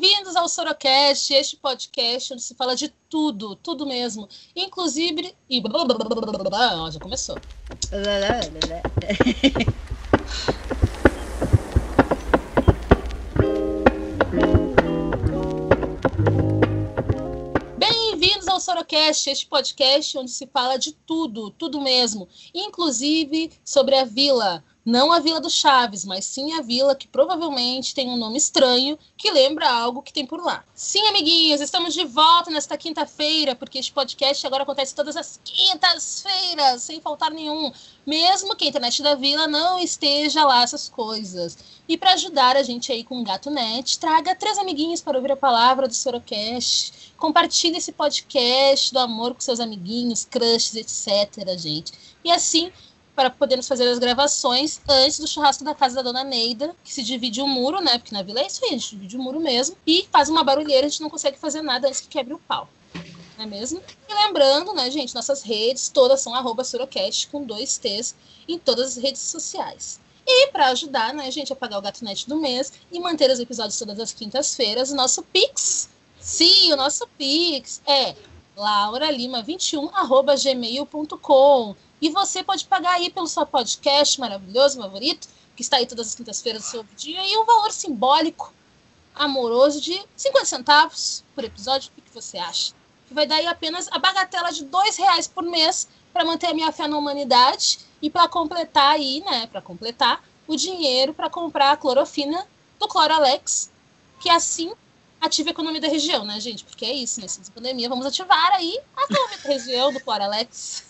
Bem-vindos ao Sorocast, este podcast onde se fala de tudo, tudo mesmo. Inclusive. E. Blá, blá, blá, já começou. Bem-vindos ao Sorocast, este podcast onde se fala de tudo, tudo mesmo. Inclusive sobre a vila. Não a Vila do Chaves, mas sim a vila que provavelmente tem um nome estranho que lembra algo que tem por lá. Sim, amiguinhos, estamos de volta nesta quinta-feira, porque este podcast agora acontece todas as quintas-feiras, sem faltar nenhum, mesmo que a internet da vila não esteja lá essas coisas. E para ajudar a gente aí com o Gato Net, traga três amiguinhos para ouvir a palavra do Sorocast. Compartilhe esse podcast do amor com seus amiguinhos, crushes, etc, gente. E assim para podermos fazer as gravações antes do churrasco da casa da dona Neida, que se divide um muro, né? Porque na vila é isso aí, a gente divide o um muro mesmo, e faz uma barulheira, a gente não consegue fazer nada antes que quebre o pau. Não é mesmo? E lembrando, né, gente, nossas redes todas são arroba Surocast com dois T's em todas as redes sociais. E para ajudar, né, gente, a pagar o gato net do mês e manter os episódios todas as quintas-feiras, o nosso Pix. Sim, o nosso Pix é lauralima21 arroba gmail.com. E você pode pagar aí pelo seu podcast maravilhoso, favorito, que está aí todas as quintas-feiras do seu dia, e um valor simbólico, amoroso de 50 centavos por episódio. O que você acha? Que vai dar aí apenas a bagatela de dois reais por mês para manter a minha fé na humanidade e para completar aí, né, para completar o dinheiro para comprar a clorofina do Cloralex, que assim ativa a economia da região, né, gente? Porque é isso, nessa pandemia, vamos ativar aí a economia da região do Cloralex.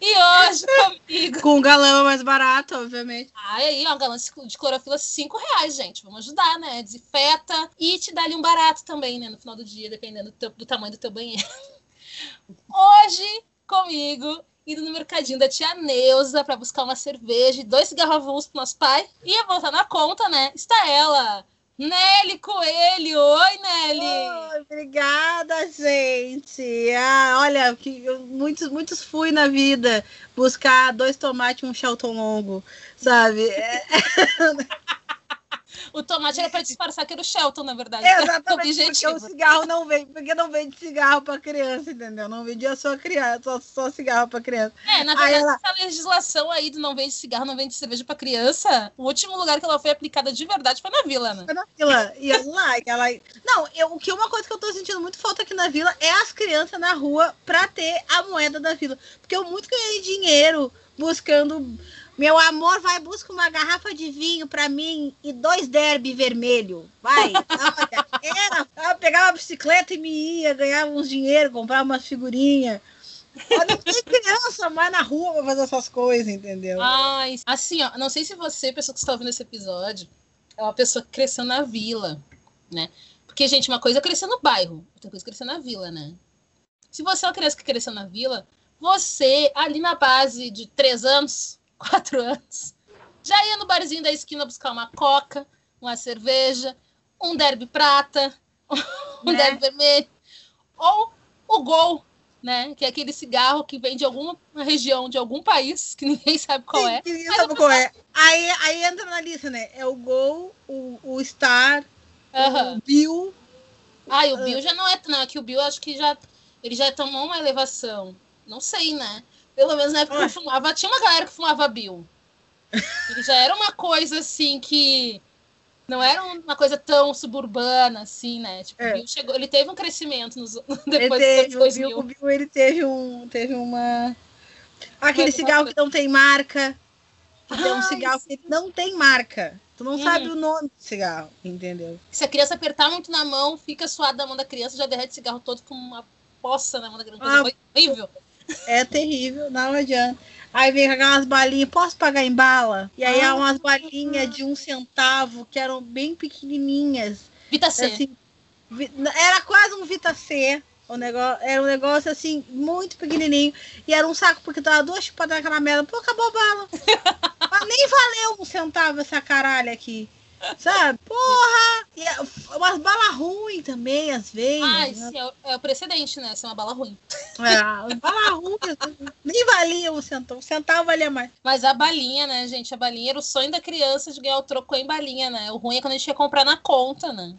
E hoje comigo. Com um galão mais barato, obviamente. Ah, aí, ó, um galão de clorofila, 5 reais, gente. Vamos ajudar, né? Desinfeta e te dá ali um barato também, né? No final do dia, dependendo do, teu, do tamanho do teu banheiro. Hoje, comigo, indo no mercadinho da tia Neuza para buscar uma cerveja e dois cigarros avulsos pro nosso pai. Ia voltar na conta, né? Está ela, Nelly Coelho. Oi, Nelly. Oi, obrigada, gente. Ah, olha, que muitos, muitos fui na vida buscar dois tomates e um Shelton longo, sabe? É... O tomate era para disfarçar que era o Shelton, na verdade. Exatamente, porque o cigarro não vem, porque não vende cigarro para criança, entendeu? Não vendia só criança, só, só cigarro para criança. É, na verdade, ela... essa legislação aí do não vende cigarro, não vende cerveja para criança, o último lugar que ela foi aplicada de verdade foi na vila, né? Foi na vila. E lá, ela... Não, eu, o que uma coisa que eu tô sentindo muito falta aqui na vila é as crianças na rua para ter a moeda da vila. Porque eu muito ganhei dinheiro buscando meu amor, vai buscar uma garrafa de vinho para mim e dois derby vermelho. Vai. Olha, era, eu pegava a bicicleta e me ia, ganhava uns dinheiro, comprava umas figurinhas. Não tem criança mais na rua pra fazer essas coisas, entendeu? Ai, assim, ó, não sei se você, pessoa que está ouvindo esse episódio, é uma pessoa que cresceu na vila, né? Porque, gente, uma coisa é crescer no bairro, outra coisa é crescer na vila, né? Se você é uma criança que cresceu na vila, você, ali na base de três anos, quatro anos, já ia no barzinho da esquina buscar uma coca, uma cerveja, um derby prata, um né? derby vermelho, ou o gol, né? Que é aquele cigarro que vem de alguma região, de algum país, que ninguém sabe qual Sim, é. Ninguém sabe qual é. Aí, aí entra na lista, né? É o Gol, o, o Star, o Bill. Ah, e o Bill já não é. Não, é que o Bill acho que já. Ele já tomou uma elevação. Não sei, né? Pelo menos na época que eu fumava, tinha uma galera que fumava Bill. Ele já era uma coisa assim que não era uma coisa tão suburbana assim, né? Tipo, é. Bill chegou, ele teve um crescimento nos, depois ele teve, dos O Bill, ele teve um, teve uma aquele cigarro que não tem marca. Que tem um cigarro sim. que não tem marca. Tu não hum. sabe o nome do cigarro, entendeu? Se a criança apertar muito na mão, fica suado da mão da criança, já derrete o cigarro todo com uma poça na mão da criança. Ah, horrível. É terrível, não adianta. Aí vem aquelas balinhas, posso pagar em bala? E aí ah, há umas balinhas de um centavo que eram bem pequenininhas. Vita C. Assim, era quase um Vita C. O negócio, era um negócio assim, muito pequenininho. E era um saco, porque tava duas chupadas naquela merda. Pô, acabou a bala. Mas nem valeu um centavo essa caralho aqui. Sabe? Porra! E é umas balas ruins também, às vezes. Ah, sim, é, é o precedente, né? Ser uma bala ruim. É, bala ruim. nem valia o centavo. O centavo valia mais. Mas a balinha, né, gente? A balinha era o sonho da criança de ganhar o troco em balinha, né? O ruim é quando a gente ia comprar na conta, né?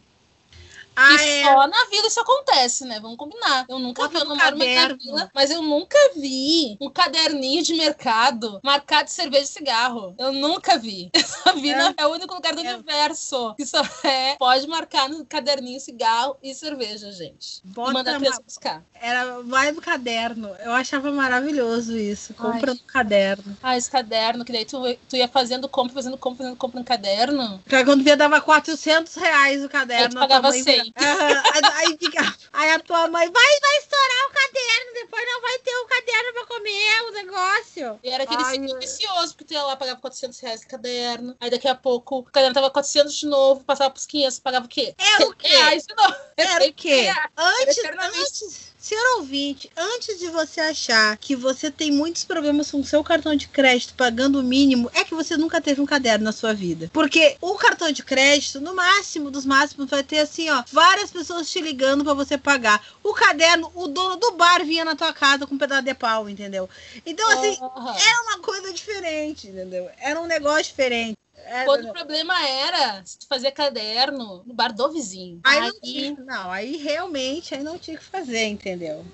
Ah, que é. só na vila isso acontece, né? Vamos combinar. Eu nunca Bota vi, eu no não moro na vila, mas eu nunca vi um caderninho de mercado marcado de cerveja e cigarro. Eu nunca vi. Eu só vi É. é o único lugar do É. universo que só é. Pode marcar no caderninho cigarro e cerveja, gente. Bota e mandar a criança buscar. Era vai do caderno. Eu achava maravilhoso isso. Compra Ai. no caderno. Ah, esse caderno, que daí tu, tu ia fazendo compra, fazendo compra, fazendo compra no caderno. Porque quando via dava 400 reais o caderno. tua pagava mãe 100. Aí, aí fica- aí a tua mãe vai, vai estourar o caderno, depois não vai ter o caderno pra comer o negócio. E era aquele ciclo é. vicioso, porque tu ia lá, pagava 400 reais no caderno. Aí daqui a pouco o caderno tava 400 de novo, passava pros 500, pagava o quê? Era o quê? Reais de novo. Era o quê? Antes, antes, senhor ouvinte, antes de você achar que você tem muitos problemas com o seu cartão de crédito pagando o mínimo, é que você nunca teve um caderno na sua vida. Porque o cartão de crédito, no máximo dos máximos, vai ter assim, ó, várias pessoas te ligando pra você pagar. O caderno, o dono do bar vinha na tua casa com um pedaço de pau, entendeu? Então, assim, Aham. era uma coisa diferente, entendeu? Era um negócio diferente. Era- Quando o problema era fazia caderno no bar do vizinho. Aí Aí, não, tinha, não, aí realmente aí não tinha que fazer, entendeu?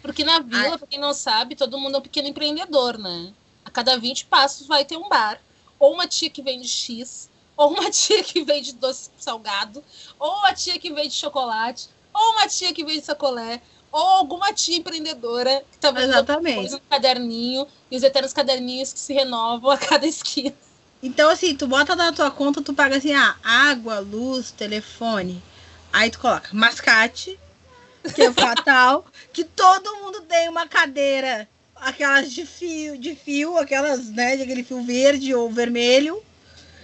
porque na vila, Ai. pra quem não sabe, todo mundo é um pequeno empreendedor, né? A cada 20 passos vai ter um bar. Ou uma tia que vende X, ou uma tia que vende doce salgado, ou uma tia que vende chocolate, ou uma tia que vende sacolé, ou alguma tia empreendedora que tá vendendo no caderninho, e os eternos caderninhos que se renovam a cada esquina. Então, assim, tu bota na tua conta, tu paga assim, ah, água, luz, telefone. Aí tu coloca mascate, que é fatal, que todo mundo tem uma cadeira, aquelas de fio, de fio, aquelas, né, de aquele fio verde ou vermelho.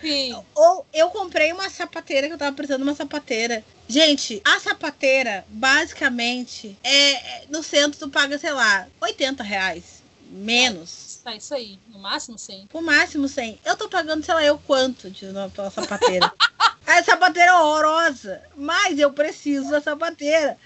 Sim. Ou eu comprei uma sapateira, que eu tava precisando de uma sapateira. Gente, a sapateira, basicamente, é é- no centro tu paga, sei lá, 80 reais. Menos. Tá, isso aí. No máximo 100. O máximo 100. Eu tô pagando, sei lá, eu quanto de uma sapateira. a sapateira é horrorosa, mas eu preciso da sapateira.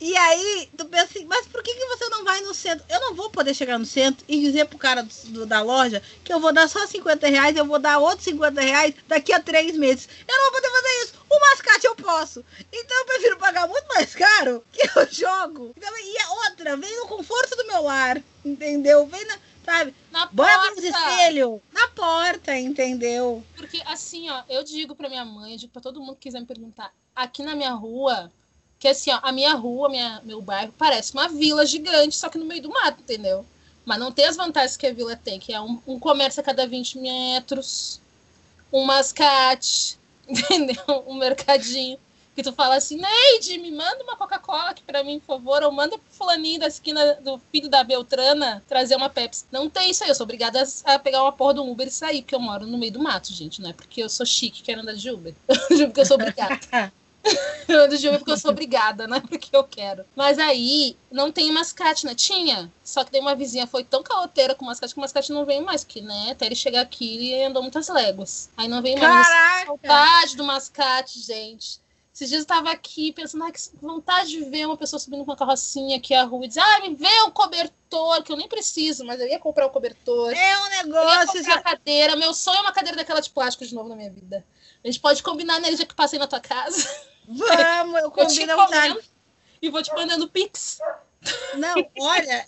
E aí, tu pensa assim, mas por que, que você não vai no centro? Eu não vou poder chegar no centro e dizer pro cara do- do- da loja que eu vou dar só 50 reais, eu vou dar outros 50 reais daqui a três meses. Eu não vou poder fazer isso. O mascate eu posso. Então eu prefiro pagar muito mais caro que eu jogo. Então, e a outra, vem no conforto do meu lar, entendeu? Vem na, sabe? Na Bora porta. nos espelhos. Na porta, entendeu? Porque assim, ó, eu digo pra minha mãe, eu digo pra todo mundo que quiser me perguntar, aqui na minha rua, que assim, ó, a minha rua, minha, meu bairro, parece uma vila gigante, só que no meio do mato, entendeu? Mas não tem as vantagens que a vila tem, que é um, um comércio a cada 20 metros, um mascate, entendeu? Um mercadinho. Que tu fala assim, Neide, me manda uma Coca-Cola aqui pra mim, por favor, ou manda pro fulaninho da esquina do filho da Beltrana trazer uma Pepsi. Não tem isso aí, eu sou obrigada a pegar uma porra do Uber e sair, porque eu moro no meio do mato, gente, não é porque eu sou chique quero andar de Uber. Eu ando de Uber porque eu sou obrigada. Eu ando de Uber porque eu sou obrigada, não é porque eu quero. Mas aí, não tem mascate, né? Tinha. Só que daí uma vizinha foi tão caoteira com o mascate que o mascate não veio mais, porque, né, até ele chegar aqui, ele andou muitas léguas. Aí não veio mais. Caraca! Saudade do mascate, gente. Esses dias eu tava aqui pensando, ai, que vontade de ver uma pessoa subindo com uma carrocinha aqui a rua e dizer, ai, me vê um cobertor, que eu nem preciso, mas eu ia comprar o cobertor. É um Eu ia negócio. a cadeira. Meu sonho é uma cadeira daquela de plástico de novo na minha vida. A gente pode combinar nele já que passei na tua casa. Vamos, eu Eu te combino vontade. encomendo e vou te mandando pix. Não, olha,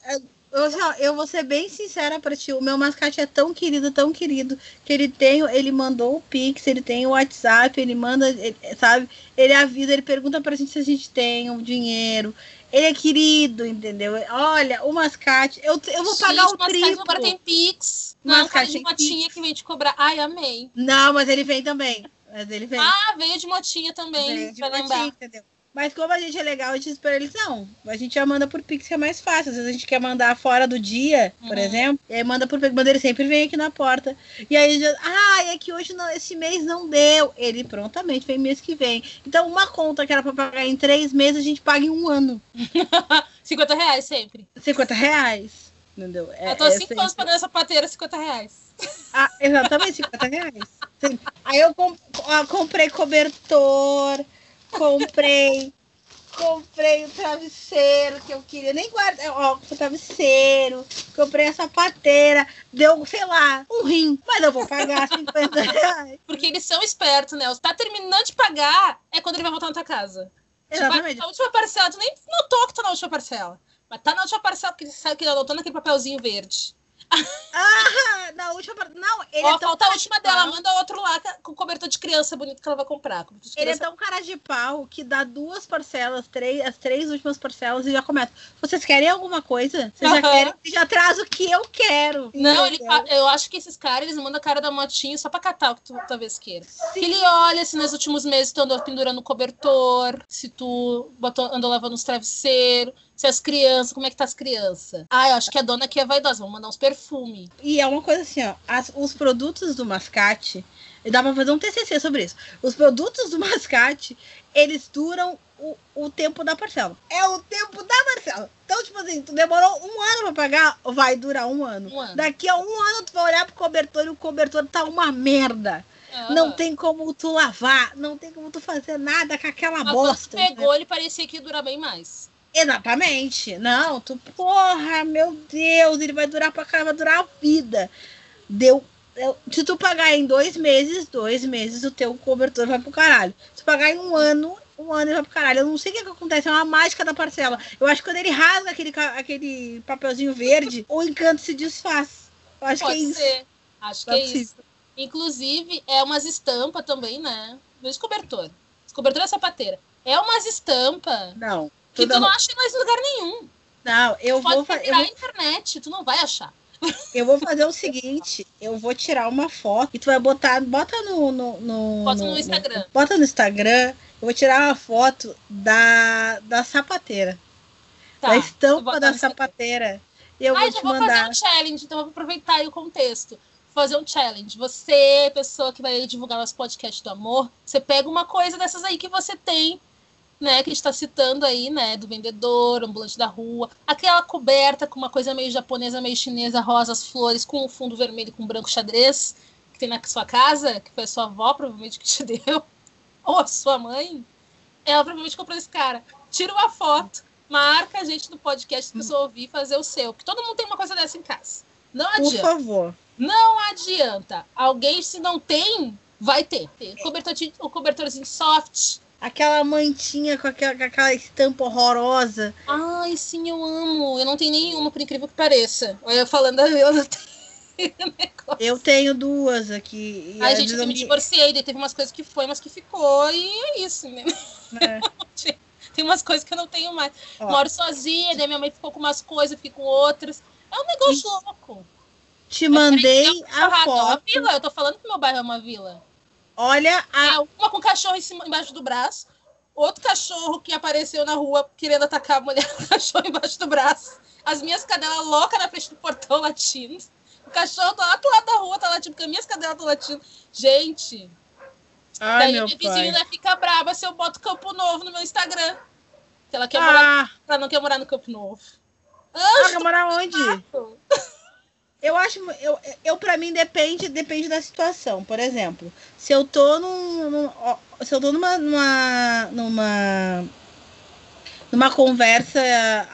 eu, eu- eu vou ser bem sincera pra ti. O meu mascate é tão querido, tão querido, que ele tem, ele mandou o Pix, ele tem o WhatsApp, ele manda, ele- sabe? Ele avisa, ele pergunta pra gente se a gente tem o dinheiro. Ele é querido, entendeu? Olha, o mascate, eu, eu vou pagar Gente, o mascate triplo. agora tem pix. Não, mascate de tem motinha Pix. que vem te cobrar. Ai, amei. Não, mas ele vem também. Mas ele vem. Ah, veio de motinha também, Vem de motinha, lembrar. entendeu? Mas como a gente é legal, a gente espera eles, não. A gente já manda por Pix, que é mais fácil. Às vezes a gente quer mandar fora do dia, por Uhum. exemplo, e aí manda por Pix, mas ele sempre vem aqui na porta. E aí, já, ah, é que hoje não, esse mês não deu. Ele prontamente vem mês que vem. Então, uma conta que era pra pagar em três meses, a gente paga em um ano. 50 reais sempre. 50 reais. Entendeu? É, eu tô há é 5 anos sempre- pagando essa pateira 50 reais. Ah, exatamente, 50 reais. Sim. Aí eu comprei cobertor, comprei. Comprei o travesseiro que eu queria. Nem guardei. Ó, o travesseiro. Comprei a sapateira. Deu, sei lá, um rim. Mas eu vou pagar 50 reais. Porque eles são espertos, né? Tá terminando de pagar, é quando ele vai voltar na tua casa. Exatamente. Na última parcela, tu nem notou que tá na última parcela. Mas tá na última parcela, porque sabe que ele anotou naquele papelzinho verde. Ah, na última. Não, ele Ó, é falta a última de dela, pau. manda outro lá com cobertor de criança bonito que ela vai comprar. Ele é tão cara de pau que dá duas parcelas, três, as três últimas parcelas e já começa. Vocês querem alguma coisa? Vocês já Aham. querem? Já traz o que eu quero. Não, ele, eu acho que esses caras, eles mandam a cara da motinho só pra catar o que tu talvez queira. Que Sim. ele olha se nos últimos meses tu andou pendurando cobertor, se tu botou, andou lavando os travesseiros, se as crianças, como é que tá as crianças? Ah, eu acho que a dona aqui é vaidosa, vamos mandar uns perfumes. E é uma coisa assim, ó. as- os produtos do mascate, e dá pra fazer um TCC sobre isso. Os produtos do mascate, eles duram o, o tempo da parcela. É o tempo da parcela. Então, tipo assim, tu demorou um ano pra pagar, vai durar um ano. Um ano. Daqui a um ano tu vai olhar pro cobertor e o cobertor tá uma merda. Ah. Não tem como tu lavar, não tem como tu fazer nada com aquela Mas quando tu bosta. né? pegou, ele parecia que ia durar bem mais. Exatamente. Não, tu, porra, meu Deus, ele vai durar pra caramba, vai durar a vida. Deu. eu- Se tu pagar em dois meses, dois meses o teu cobertor vai pro caralho. Se tu pagar em um ano, um ano ele vai pro caralho. Eu não sei o que, que acontece, é uma mágica da parcela. Eu acho que quando ele rasga aquele, aquele papelzinho verde, o encanto se desfaz. Eu acho que é Pode isso. ser. Acho que é isso. Inclusive, é umas estampas também, né? Não é cobertor. Cobertor é sapateira. É umas estampas Não. Que tu não acha mais em lugar nenhum. Não, eu Pode vou, fa- eu, procurar vou, internet, tu não vai achar. eu vou fazer o seguinte: eu vou tirar uma foto e tu vai botar. Bota no. no, no Bota no Instagram. bota no Instagram. Eu vou tirar uma foto da, da sapateira. Tá, da estampa da no sapateira. E eu Ah, vou já te vou fazer um challenge, então eu vou aproveitar aí o contexto. Fazer um challenge. Você, pessoa que vai divulgar nosso podcast do amor, você pega uma coisa dessas aí que você tem, né? Que a gente tá citando aí, né? Do vendedor, ambulante da rua. Aquela coberta com uma coisa meio japonesa, meio chinesa, rosas, flores, com um fundo vermelho com branco xadrez, que tem na sua casa, que foi a sua avó, provavelmente, que te deu, ou a sua mãe. Ela provavelmente comprou esse cara. Tira uma foto, marca a gente no podcast, que pessoa ouvir fazer o seu. Porque todo mundo tem uma coisa dessa em casa. Não Por adianta. favor. Não adianta. Alguém, se não tem, vai ter. Cobertor, o cobertorzinho soft. Aquela mantinha com aquela, com aquela estampa horrorosa. Ai, sim, eu amo. Eu não tenho nenhuma, por incrível que pareça. Olha, eu falando, eu não tenho. Eu tenho duas aqui. Ai, gente, eu me divorciei, daí teve umas coisas que foi, mas que ficou, e é isso, né? né? Tem umas coisas que eu não tenho mais. Ó. Moro sozinha, daí minha mãe ficou com umas coisas, eu fiquei com outras. É um negócio louco. Te mandei É a uma foto. vila, eu tô falando que meu bairro é uma vila. Olha a. É uma com cachorro em cima, embaixo do braço, outro cachorro que apareceu na rua querendo atacar a mulher com o cachorro embaixo do braço. As minhas cadelas loucas na frente do portão latindo. O cachorro tá lá do lado da rua, tá latindo, porque as minhas cadelas estão latindo. Gente, Ai, daí meu minha pai. vizinha fica brava se eu boto Campo Novo no meu Instagram. Que ela, quer morar, Ah, ela não quer morar no Campo Novo. ah, Anjo quer morar onde? Eu acho, eu, eu para mim depende, depende da situação. Por exemplo, se eu tô num, num- se eu tô numa, numa, numa, numa conversa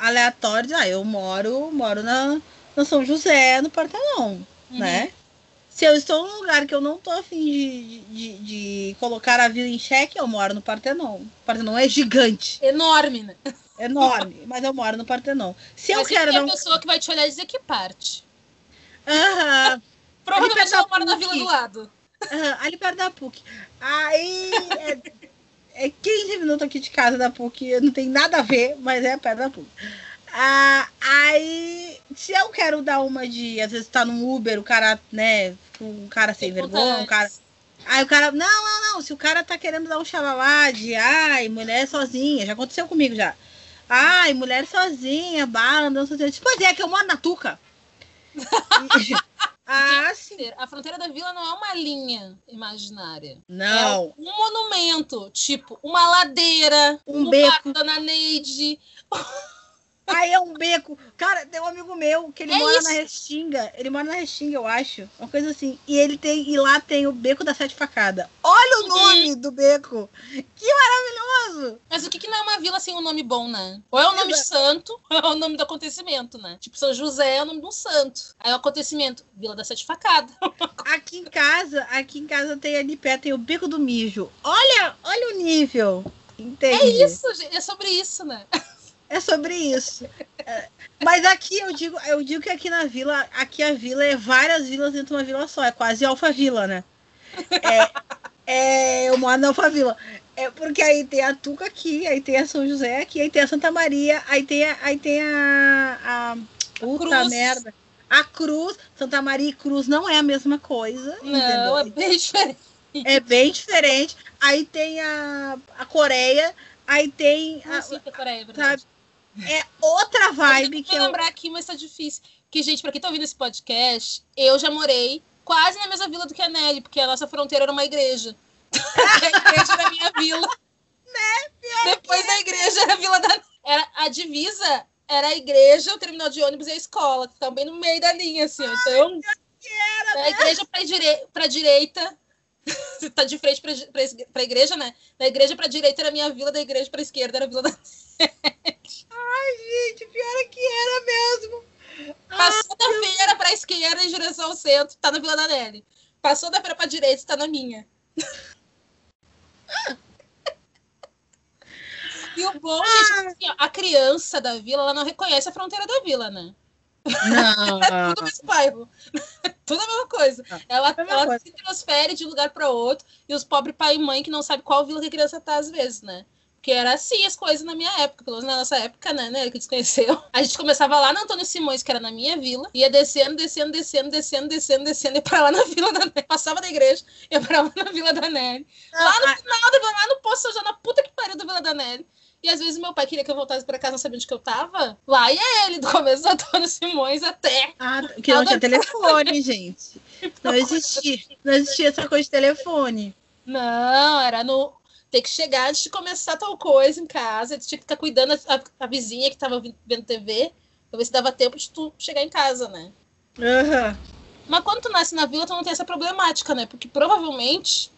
aleatória, ah, eu moro, moro na, na São José, no Partenon, Uhum. né? Se eu estou num lugar que eu não tô afim de, de, de colocar a vida em xeque, eu moro no Partenon. O Partenon é gigante, Enorme, né? enorme, mas eu moro no Partenon. Se eu Mas quero tem dar a pessoa que vai te olhar e dizer que parte. Aham. Provavelmente ela mora na vila do lado. Aham, ali perto da PUC. Aí é, é 15 minutos aqui de casa da PUC, não tem nada a ver, mas é perto da PUC. Ah, aí, se eu quero dar uma de, às vezes tá no Uber, o cara, né, um cara sem vergonha, um cara. Aí o cara, não, não, não, se o cara tá querendo dar um xalalá de, ai, mulher sozinha, já aconteceu comigo já. Ai, mulher sozinha, bala, andando sozinha. Pois é, que eu moro na Tuca. E- ah, sim. A fronteira da vila não é uma linha imaginária. Não. É um monumento, tipo uma ladeira, Um beco. da Dona Neide. Aí é um beco. Cara, tem um amigo meu que ele É mora isso. na Restinga. Ele mora na Restinga, eu acho. Uma coisa assim. E ele tem. E lá tem o beco da sete facada. Olha o Uhum. nome do beco. Que maravilhoso! Mas o que, que não é uma vila sem um nome bom, né? Ou é o nome de santo, ou é o nome do acontecimento, né? Tipo, São José é o nome de um santo. Aí o acontecimento, Vila da Sete Facada. Aqui em casa, aqui em casa tem ali perto, tem o beco do mijo. Olha, olha o nível. Entende? É isso, gente. É sobre isso, né? É sobre isso. É, mas aqui eu digo, eu digo que aqui na vila, aqui a vila é várias vilas dentro de uma vila só, é quase Alphavila, né? É, é, eu moro na Alphavila. É porque aí tem a Tuca aqui, aí tem a São José aqui, aí tem a Santa Maria, aí tem a, aí tem a, a puta Cruz. merda. A Cruz, Santa Maria e Cruz não é a mesma coisa. Não, é entendeu? bem diferente. É bem diferente. Aí tem a, a Coreia, aí tem a, sei que é Coreia, é sabe? É outra vibe Eu que o- lembrar aqui, mas tá difícil. Que, gente, pra quem tá ouvindo esse podcast, eu já morei quase na mesma vila do que a Nelly, porque a nossa fronteira era uma igreja. a igreja era a minha vila. Né? Depois da igreja era a vila da era A divisa era a igreja, o terminal de ônibus e a escola, que estavam bem no meio da linha, assim. ó. Então, da igreja pra, direi pra direita. Você tá de frente pra, pra, pra igreja, né? Da igreja pra direita era a minha vila, da igreja pra esquerda era a vila da. Gente, pior é que era mesmo. Passou da feira pra esquerda em direção ao centro, tá na Vila da Nelly. Passou da feira pra direita, tá na minha. E o bom, gente, é que, assim, ó, a criança da vila, ela não reconhece a fronteira da vila, né? Não. Tudo no mesmo bairro. Tudo a mesma coisa. Ela, É mesma ela coisa. se transfere de um lugar para outro e os pobres pai e mãe que não sabem qual vila que a criança tá às vezes, né? Porque era assim as coisas na minha época, pelo menos na nossa época, né, né, que desconheceu. A gente começava lá na Antônio Simões, que era na minha vila, ia descendo, descendo, descendo, descendo, descendo, descendo, ia pra lá na Vila da Neve. Passava da igreja, ia pra lá na Vila da Neve. Lá no final da vila, lá no posto, já na puta que pariu da Vila da Neve. E às vezes meu pai queria que eu voltasse pra casa, não sabia onde que eu tava. Lá ia ele, do começo do Antônio Simões até ah, que não tinha telefone, gente. Não existia. Não existia essa coisa de telefone. Não, era no. Tem que chegar antes de começar tal coisa em casa. Tu tinha que ficar cuidando a, a- vizinha que tava vi- vendo TV, pra ver se dava tempo de tu chegar em casa, né? Aham. Mas quando tu nasce na vila, tu não tem essa problemática, né? Porque provavelmente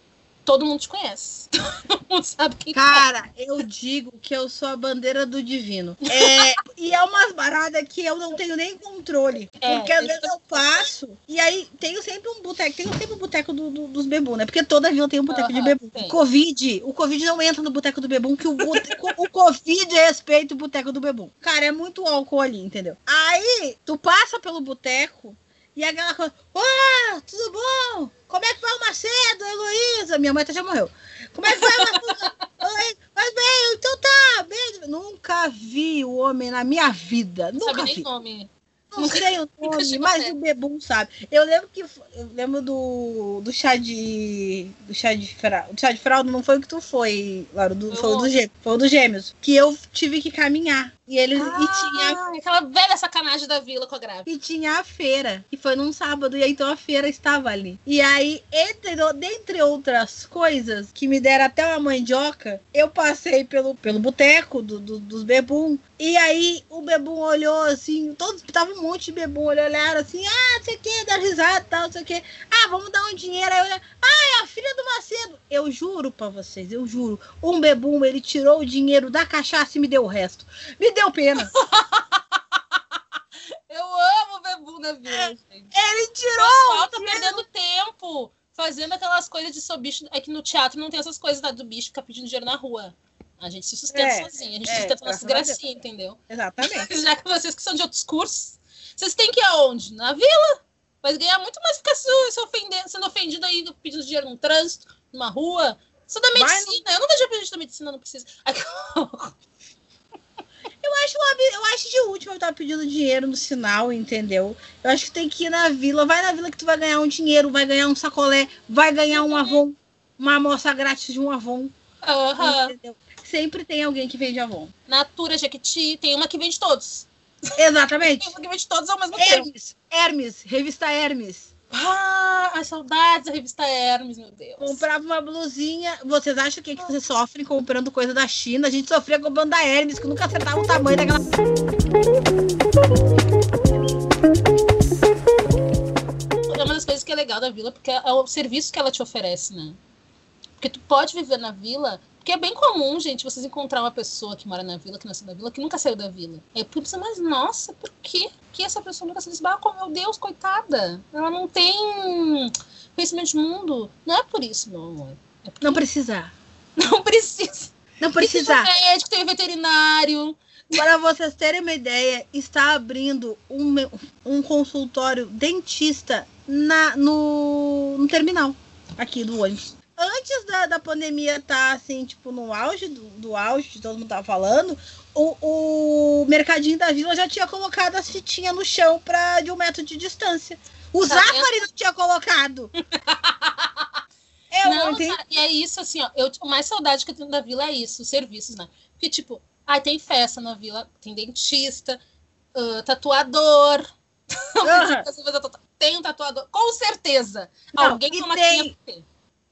todo mundo te conhece. Todo mundo sabe quem é. Cara, eu digo que eu sou a bandeira do divino. É, e é umas baradas que eu não tenho nem controle. É, porque às vezes eu passo. E aí tenho sempre um boteco. Tenho sempre o boteco do, do- dos bebum, né? Porque toda vila tem um boteco de bebum. tem. Covid, o Covid não entra no boteco do bebum, que o, bote- o Covid respeita o boteco do bebum. Cara, é muito álcool ali, entendeu? Aí, tu passa pelo boteco. E aquela coisa, Olá, tudo bom? Como é que vai o Macedo, Heloísa? Minha mãe até já morreu. Como é que vai o Macedo? Mas bem, então tá, bem. Nunca vi o homem na minha vida. Não Nunca sabe nem vi. nome. Não Nunca- sei o nome, mas o Bebum sabe. Eu lembro que eu lembro do, do chá de do chá de fralda, do chá de fralda não foi o que tu foi, Laura, do, foi o do foi o dos gêmeos, que eu tive que caminhar. E eles e tinha Ah, aquela velha sacanagem da vila com a grávida. e tinha a feira, que foi num sábado, e aí então a feira estava ali. E aí, entre, dentre outras coisas que me deram até uma mandioca, eu passei pelo, pelo boteco do, do- dos bebum. E aí o bebum olhou assim, todos, tava um monte de bebum, olharam assim, ah, não sei o que, dar risada e tal, não sei o que. Ah, vamos dar um dinheiro. Aí eu olhei, ah, é a filha do Macedo. Eu juro pra vocês, eu juro. Um bebum, ele tirou o dinheiro da cachaça e me deu o resto. Me deu pena. Eu amo o Bebu na vila, gente. Ele O tirou. pessoal tá perdendo tempo fazendo aquelas coisas de seu bicho. É que no teatro não tem essas coisas tá, do bicho ficar pedindo dinheiro na rua. A gente se sustenta É, sozinho, a gente é, sustenta nossas graças a Deus. gracinhas, entendeu? Exatamente. Já que vocês que são de outros cursos, vocês têm que ir aonde? Na vila. Vai ganhar muito mais ficar se, se ofendendo, sendo ofendido aí pedindo dinheiro no trânsito, numa rua. Sou da medicina, eu não vejo gente da medicina, não precisa. Eu acho, eu acho de último eu tava pedindo dinheiro no sinal, entendeu? Eu acho que tem que ir na vila. Vai na vila que tu vai ganhar um dinheiro, vai ganhar um sacolé, vai ganhar um Avon, uma amostra grátis de um Avon. Entendeu? Sempre tem alguém que vende Avon. Natura, Jequiti, tem uma que vende todos. Exatamente. Tem uma que vende todos ao mesmo tempo. Hermes, Hermes, revista Hermes. Ah, as saudades da revista Hermes, meu Deus. Comprava uma blusinha. Vocês acham que, que vocês sofrem comprando coisa da China? A gente sofria comprando da Hermes, que nunca acertava o tamanho daquela. É uma das coisas que é legal da vila, porque é o serviço que ela te oferece, né? Porque tu pode viver na vila, porque é bem comum, gente, vocês encontrar uma pessoa que mora na vila, que nasceu na vila, que nunca saiu da vila. É por isso, mas nossa, por que, que essa pessoa nunca saiu desse barco? Meu Deus, coitada. Ela não tem conhecimento de mundo. Não é por isso, meu amor. É porque Não precisa. não precisa. Não precisa. Tem médico, tem veterinário. Para vocês terem uma ideia, está abrindo um, um consultório dentista na, no, no terminal aqui do ônibus. Antes da, da pandemia estar tá, assim, tipo, no auge do, do auge, que todo mundo tava falando, o, o mercadinho da vila já tinha colocado as fitinhas no chão pra, de um metro de distância. O tá Zafari não tinha colocado. Eu não, não e é isso, assim, ó. Eu, mais saudade que eu tenho da vila é isso, os serviços, né? Porque, tipo, ai, tem festa na vila, tem dentista, uh, tatuador. Uhum. tem um tatuador, com certeza. Não, Alguém que tem,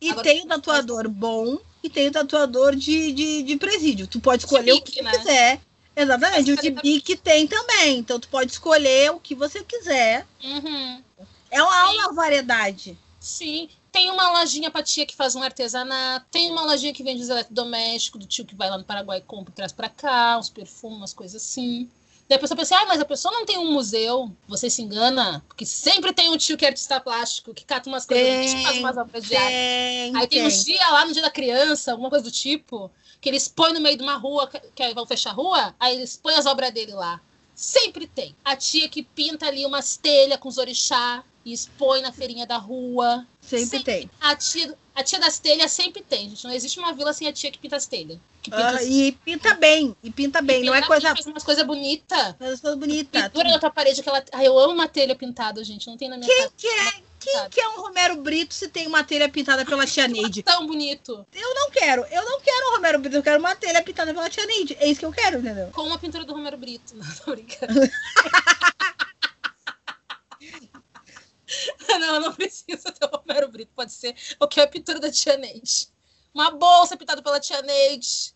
E Agora, tem um tatuador bom e tem um tatuador de, de, de presídio. Tu pode escolher o que né? quiser. Exatamente, o de bique tem também. Então tu pode escolher o que você quiser. Uhum. É uma, uma variedade. Sim. Tem uma lojinha pra tia que faz um artesanato. Tem uma lojinha que vende os eletrodomésticos do tio que vai lá no Paraguai e compra e traz pra cá, uns perfumes, umas coisas assim. Daí a pessoa pensa, ah, mas a pessoa não tem um museu. Você se engana, porque sempre tem um tio que é artista plástico, que cata umas coisas, tem, faz umas obras de arte. Aí tem, tem uns dias lá no dia da criança, alguma coisa do tipo, que eles põem no meio de uma rua, que, que vão fechar a rua, aí eles põem as obras dele lá. Sempre tem. A tia que pinta ali umas telhas com os orixá e expõe na feirinha da rua. Sempre, sempre tem. A tia, a tia das telhas sempre tem, gente. Não existe uma vila sem a tia que pinta as telhas. Pinta e pinta bem, e pinta bem, e não é coisa. Faz umas coisas bonitas. Faz coisas bonitas. Pintura na tua parede, aquela. Ai, eu amo uma telha pintada, gente. Não tem na minha Quem casa. Que é? Quem que é um Romero Brito se tem uma telha pintada pela tia Neide? Tão bonito. Eu não quero. Eu não quero um Romero Brito. Eu quero uma telha pintada pela tia Neide. É isso que eu quero, entendeu? Com uma pintura do Romero Brito. Não, tô brincando. não, não precisa ter o Romero O que é a pintura da tia Neide. Uma bolsa pintada pela tia Neide.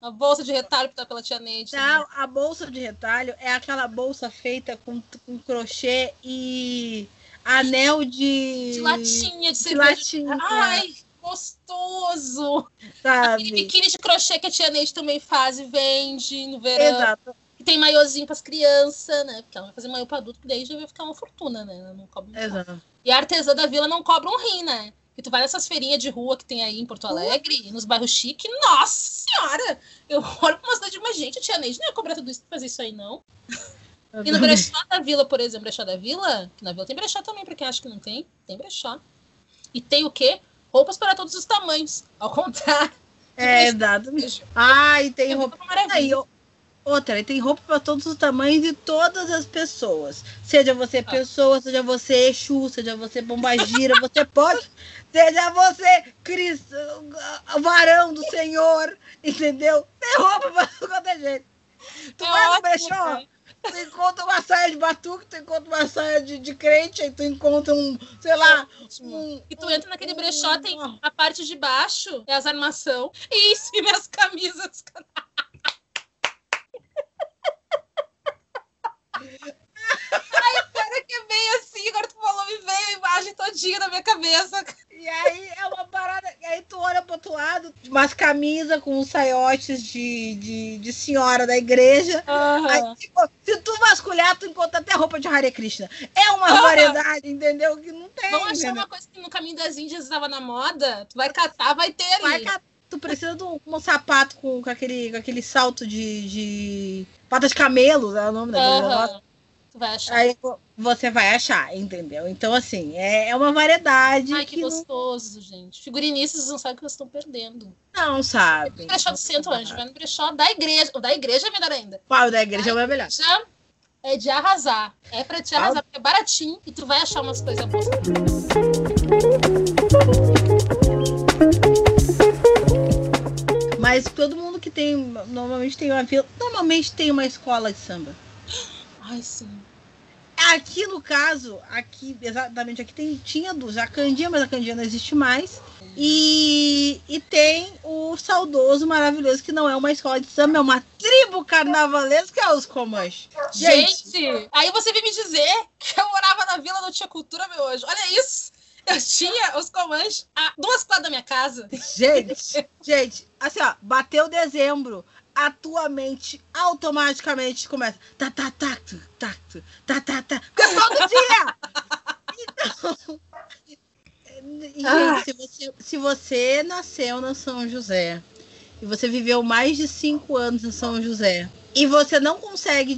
Uma bolsa de retalho pintada pela tia Neide. Não, a bolsa de retalho é aquela bolsa feita com, com crochê e anel de. De latinha, de, de latinha. Ai, gostoso! Sabe? Aquele biquíni de crochê que a tia Neide também faz e vende no verão. Exato tem maiozinho pras crianças, né? Porque ela vai fazer maiô pra adulto, que daí já vai ficar uma fortuna, né? Ela não cobra Exato. E a artesã da vila não cobra um rim, né? E tu vai nessas feirinhas de rua que tem aí em Porto Alegre, nos bairros chiques, nossa senhora! Eu olho pra uma cidade, mas gente, a tia Neide não ia cobrar tudo isso pra fazer isso aí, não. E no brechó da vila, por exemplo, brechó da vila, que na vila tem brechó também, pra quem acha que não tem, tem brechó. E tem o quê? Roupas para todos os tamanhos. Ao contrário. É, exato. Ah, e tem roupa. Aí, Outra, tem roupa para todos os tamanhos e todas as pessoas. Seja você ah. pessoa, seja você Exu, seja você Bombagira, você pode. Seja você Cristo, varão do Senhor, entendeu? Tem roupa para qualquer jeito. Tu é vai no brechó, né? tu encontra uma saia de batuque, tu encontra uma saia de, de crente, aí tu encontra um, sei lá. Um, e tu entra naquele brechó, tem a parte de baixo, é as armação, e em cima as camisas. Que bem assim, agora tu falou, me veio a imagem todinha na minha cabeça. E aí é uma parada, e aí tu olha pro outro lado, umas camisas com uns saiotes de, de, de senhora da igreja. Uhum. Aí, tipo, se tu vasculhar, tu encontra até roupa de Hare Krishna. É uma uhum. variedade, entendeu? Que não tem. Vamos achar uma coisa que no caminho das Índias estava na moda, tu vai catar, vai ter ali. Vai catar tu precisa de um, um sapato com, com, aquele, com aquele salto de, de pata de camelo, é o nome da uhum. Tu vai achar. Aí você vai achar, entendeu? Então, assim, é, é uma variedade. Ai, que, que gostoso, não... gente. Figurinistas não sabem o que eles estão perdendo. Não sabe. Brechó do centro, anjo. Vai no brechó da igreja. O da igreja é melhor ainda. Qual? O da igreja da é melhor. Já é de arrasar. É pra te arrasar, porque é baratinho e tu vai achar umas coisas boas. Mas todo mundo que tem. Normalmente tem uma vila. Normalmente tem uma escola de samba. Ai, sim. Aqui no caso, aqui, exatamente, aqui tem, tinha do Jacandia, mas a Candia não existe mais. E, e tem o saudoso, maravilhoso, que não é uma escola de samba, é uma tribo carnavalesca, é os Comanches. Gente, Gente, aí você vem me dizer que eu morava na vila, não tinha cultura, meu hoje. Olha isso! Eu tinha os Comanches a duas quadras da minha casa. Gente, gente, assim, ó, bateu dezembro a tua mente automaticamente começa. Tá, tá, tá, tá, tá, tá, tá. Porque é todo dia! Então. Gente, se você, se você nasceu na São José e você viveu mais de cinco anos em São José e você não consegue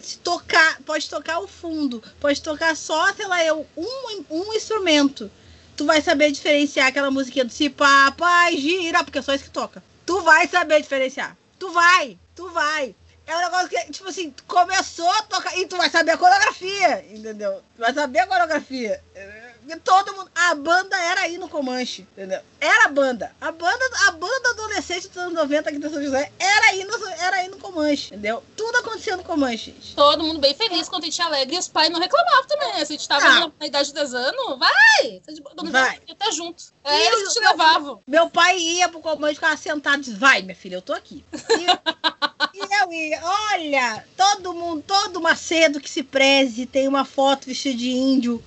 se tocar, pode tocar o fundo, pode tocar só, sei lá, eu, um, um instrumento. Tu vai saber diferenciar aquela musiquinha do Se Papai Gira, porque é só isso que toca. Tu vai saber diferenciar. Tu vai, tu vai. É um negócio que, tipo assim, começou a tocar e tu vai saber a coreografia, entendeu? Tu vai saber a coreografia. E todo mundo. A banda era aí no Comanche, entendeu? Era a banda. A banda, a banda adolescente dos anos 90 aqui de São José era aí no, era aí no Comanche, entendeu? Tudo acontecia no Comanche. Todo mundo bem feliz, contente e alegre. E os pais não reclamavam também, né? Se a gente tava ah. na idade de 10 anos, vai! Vai. Tá junto. É, e eles te levavam. Meu pai ia pro Comanche, ficava sentado e disse: Vai, minha filha, eu tô aqui. E, e eu ia, olha, todo mundo, todo Macedo que se preze tem uma foto vestida de índio.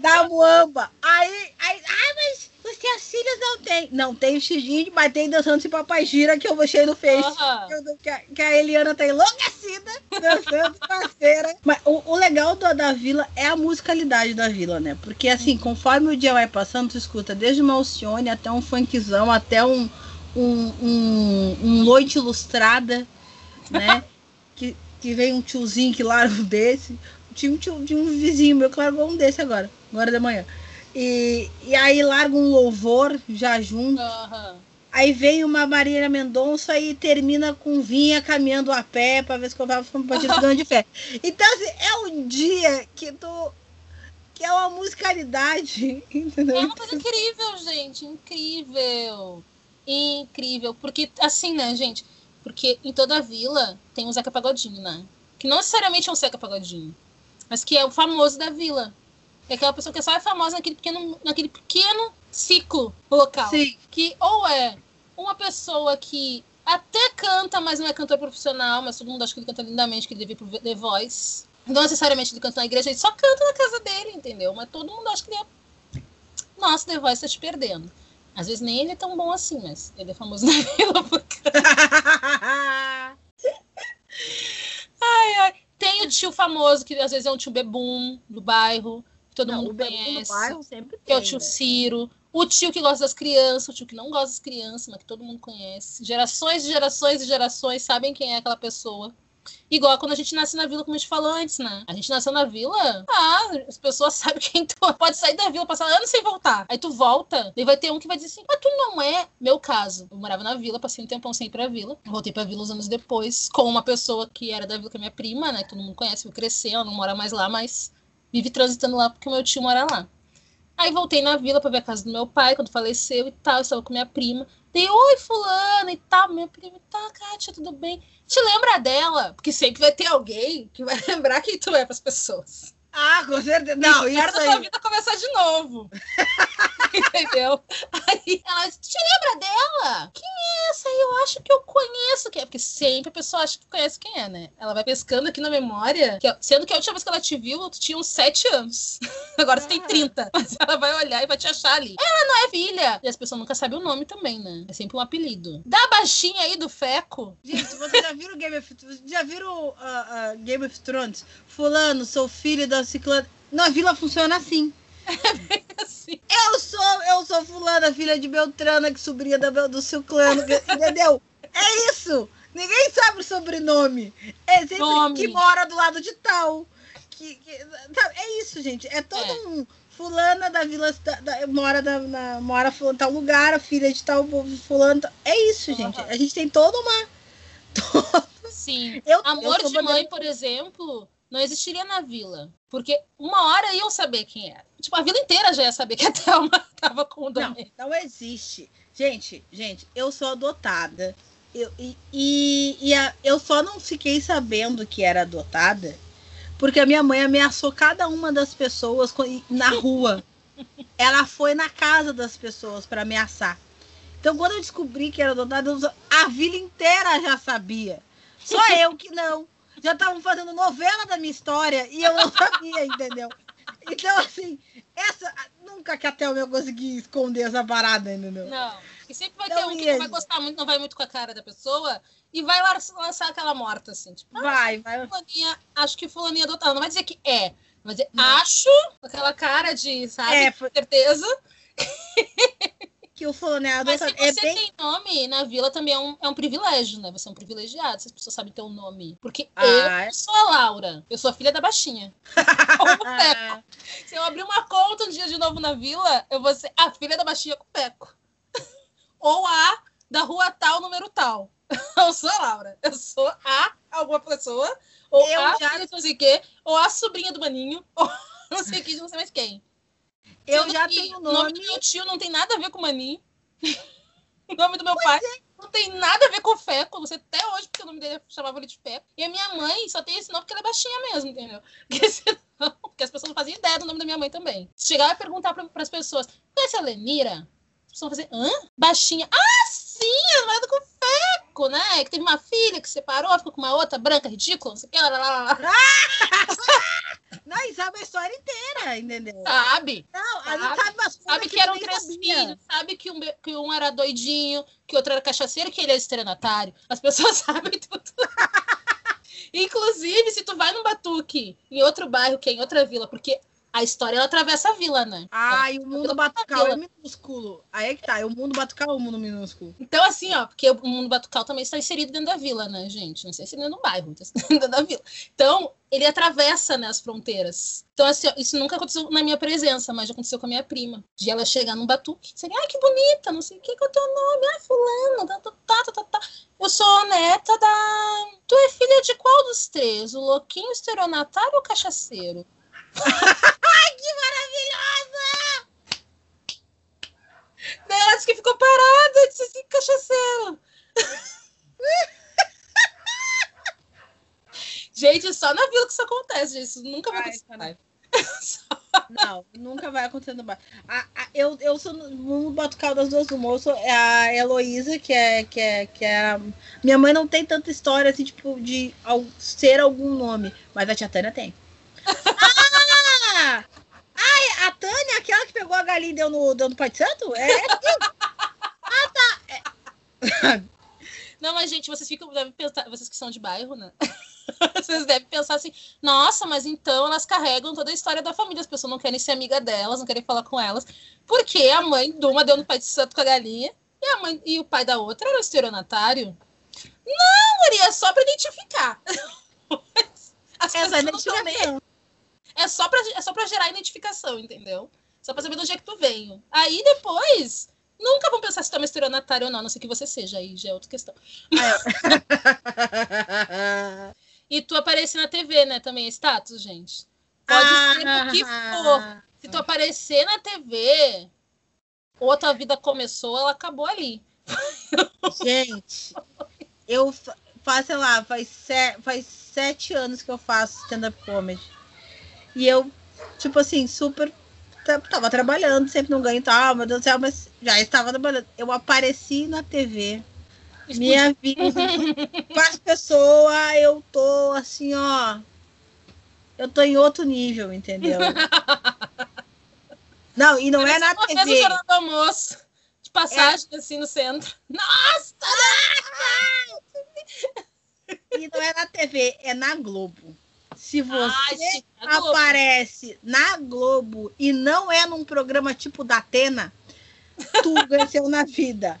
Da Muamba. Aí, aí, ah, mas você as filhas não tem. Não tem o Xidinho, mas tem dançando esse papai gira que eu mostrei no Face. Uhum. Que, a, que, a Eliana tá enlouquecida dançando parceira. Mas o, o legal do, da vila é a musicalidade da vila, né? Porque assim, conforme o dia vai passando, tu escuta desde uma Alcione até um funkzão, até um, um, um, um Noite Ilustrada, né? que, que vem um tiozinho que larga um desse. Tinha um, tio, tinha um vizinho meu que largou um desse agora agora de manhã. E, e aí larga um louvor já junto. Uhum. Aí vem uma Marília Mendonça e termina com Vinha caminhando a pé para ver se comprava um partido ganho de fé. Então, assim, é um dia que tu. que é uma musicalidade. Entendeu? É uma coisa incrível, gente. Incrível. Incrível. Porque, assim, né, gente? Porque em toda a vila tem um Zeca Pagodinho, né? Que não necessariamente é um Zeca Pagodinho, mas que é o famoso da vila. É aquela pessoa que só é famosa naquele pequeno, naquele pequeno ciclo local. Sim. Que ou é uma pessoa que até canta, mas não é cantor profissional, mas todo mundo acha que ele canta lindamente, que ele deve ir pro The Voice. Não necessariamente ele canta na igreja, ele só canta na casa dele, entendeu? Mas todo mundo acha que ele é. Nossa, The Voice tá te perdendo. Às vezes nem ele é tão bom assim, mas ele é famoso na vila. Porque... ai, ai. Tem o tio famoso, que às vezes é um tio bebum do bairro todo não, mundo conhece. Bairro sempre tem, que é o tio né? Ciro. O tio que gosta das crianças, o tio que não gosta das crianças, mas que todo mundo conhece. Gerações e gerações e gerações sabem quem é aquela pessoa. Igual quando a gente nasce na vila, como a gente falou antes, né? A gente nasceu na vila, ah, as pessoas sabem quem tu é. pode sair da vila, passar anos sem voltar. Aí tu volta, e vai ter um que vai dizer assim, mas tu não é meu caso. Eu morava na vila, passei um tempão sem ir pra vila. Voltei pra vila uns anos depois, com uma pessoa que era da vila, que é minha prima, né? Que todo mundo conhece, eu crescer, ela não mora mais lá, mas vive transitando lá porque o meu tio mora lá. Aí voltei na vila para ver a casa do meu pai, quando faleceu e tal, eu estava com minha prima. Dei, oi, fulano e tal, minha prima, tá, Kátia, tudo bem? Te lembra dela? Porque sempre vai ter alguém que vai lembrar quem tu é para as pessoas. Ah, com certeza. Não, e isso aí. sua vida começar de novo. Entendeu? Aí ela disse, te lembra dela? Quem é essa? Eu acho que eu conheço quem é. Porque sempre a pessoa acha que conhece quem é, né? Ela vai pescando aqui na memória, que, sendo que a última vez que ela te viu, tu tinha uns 7 anos. Agora ah. você tem 30. Ah. Mas ela vai olhar e vai te achar ali. Ela não é filha. E as pessoas nunca sabem o nome também, né? É sempre um apelido. Da baixinha aí do Feco. Gente, vocês já viram Game of, já viram uh, uh, Game of Thrones? Fulano, sou filho da ciclana. Na vila funciona assim. É assim. Eu sou, eu sou fulana, filha de Beltrana, que sobrinha do, do ciclano, entendeu? É isso. Ninguém sabe o sobrenome. É sempre Nome. que mora do lado de tal. Que, que, é isso, gente. É todo é. um fulana da vila da, da, mora da, na, mora em tal lugar, a filha de tal fulano. É isso, gente. A gente tem toda uma. Sim. Eu, Amor eu de mãe, por exemplo, não existiria na vila. Porque uma hora iam saber quem era. Tipo, a vila inteira já ia saber que a Thelma tava com o Não, não existe. Gente, gente, eu sou adotada. Eu, e e, e a, eu só não fiquei sabendo que era adotada porque a minha mãe ameaçou cada uma das pessoas na rua. Ela foi na casa das pessoas para ameaçar. Então, quando eu descobri que era adotada, a vila inteira já sabia. Só eu que não já estavam fazendo novela da minha história e eu não sabia, entendeu? Então, assim, essa. Nunca que até eu consegui esconder essa parada, entendeu? Não. E sempre vai ter um que não vai gostar muito, não vai muito com a cara da pessoa e vai lançar aquela morta, assim. Tipo, ah, vai, vai. Fulaninha, acho que fulaninha adotada. Não vai dizer que é. Vai dizer, não. acho, com aquela cara de, sabe, é, certeza. que o fulano é Mas se adotado. você É bem... tem nome na vila também é um, é um privilégio, né? Você é um privilegiado, se as pessoas sabem ter um nome. Porque Ah, eu é? sou a Laura, eu sou a filha da baixinha. Peco. Se eu abrir uma conta um dia de novo na vila, eu vou ser a filha da baixinha com o Peco. Ou a da rua tal, número tal. Eu sou a Laura. Eu sou a alguma pessoa, ou Eu a já- não sei o quê, ou a sobrinha do maninho, ou não sei o que, não sei mais quem. Eu já tenho O nome nome. do meu tio não tem nada a ver com o maninho. o nome do meu pai não tem nada a ver com o Feco. Você até hoje, porque o nome dele chamava ele de Feco. E a minha mãe só tem esse nome porque ela é baixinha mesmo, entendeu? Porque senão, porque as pessoas não faziam ideia do nome da minha mãe também. Se chegar e perguntar para as pessoas, conhece a Lenira? As pessoas vão fazer, hã? Baixinha. Ah, sim, ela namorada com Feco, né? Que teve uma filha que separou, ficou com uma outra branca, ridícula, não sei o que, lá, lá, lá, lá. Não, e sabe a história inteira, entendeu? Sabe? Não, a gente Sabe- sabe umas Sabe que tu eram três filhos, sabe que um, que um era doidinho, que outro era cachaceiro, que ele é estelionatário. As pessoas sabem tudo. Inclusive, se tu vai num batuque em outro bairro, que é em outra vila, porque a história ela atravessa a vila, né? Ai, o mundo batucal é minúsculo. Aí é que tá, é o mundo batucal o mundo minúsculo? Então, assim, ó, porque o mundo batucal também está inserido dentro da vila, né, gente? Não sei se dentro do bairro, está dentro da vila. Então, ele atravessa, né, as fronteiras. Então, assim, ó, isso nunca aconteceu na minha presença, mas já aconteceu com a minha prima. De ela chegar num batuque e dizer, ai, que bonita, não sei o que, qual é o teu nome? Ah, fulano, tá, tá, tá, tá, tá, tá. Eu sou a neta da... Tu é filha de qual dos três? O louquinho, o esteronatário ou o cachaceiro? Que maravilhosa! Daí ela disse que ficou parada, disse assim, cachaceiro. Gente, só na vila que isso acontece, gente. Isso nunca vai Ai, acontecer. cara. Não, nunca vai acontecer no bar. A- a- eu, eu sou no batucal das duas do moço, é a Heloísa, que é, que é, que é. Minha mãe não tem tanta história, assim, tipo, de al- ser algum nome, mas a tia Tânia tem. Ah! Ai, a Tânia, aquela que pegou a galinha e deu no, deu no Pai de Santo? É, é Não, mas, gente, vocês ficam, devem pensar, vocês que são de bairro, né? Vocês devem pensar assim, nossa, mas então elas carregam toda a história da família. As pessoas não querem ser amiga delas, não querem falar com elas. Porque a mãe de uma deu no pai de santo com a galinha e, a mãe, e o pai da outra era o estelionatário. Não, Maria, é só pra identificar. As essa pessoas não identificação. É só, pra, é só pra gerar identificação, entendeu? Só pra saber de onde é que tu veio. Aí depois, nunca vão pensar se tu é uma estelionatário ou não, a não sei que você seja, aí já é outra questão. E tu aparecer na TV, né? Também é status, gente. Pode ser o que for. Se tu aparecer na TV, ou a tua vida começou, ela acabou ali. Gente, eu fa- faço, sei lá, faz, se- faz sete anos que eu faço stand-up comedy. E eu, tipo assim, super. ta- Tava trabalhando, sempre não ganho tal, meu Deus do céu, mas já estava trabalhando. Eu apareci na TV, minha vida, com as pessoas, eu tô assim, ó. Eu tô em outro nível, entendeu? Não, e não é na Uma vez no TV. Jornal do Almoço, de passagem, assim, no centro. Nossa! E não é na TV, é na Globo. Se você Ai, Globo. aparece na Globo e não é num programa tipo da Atena, tu venceu na vida.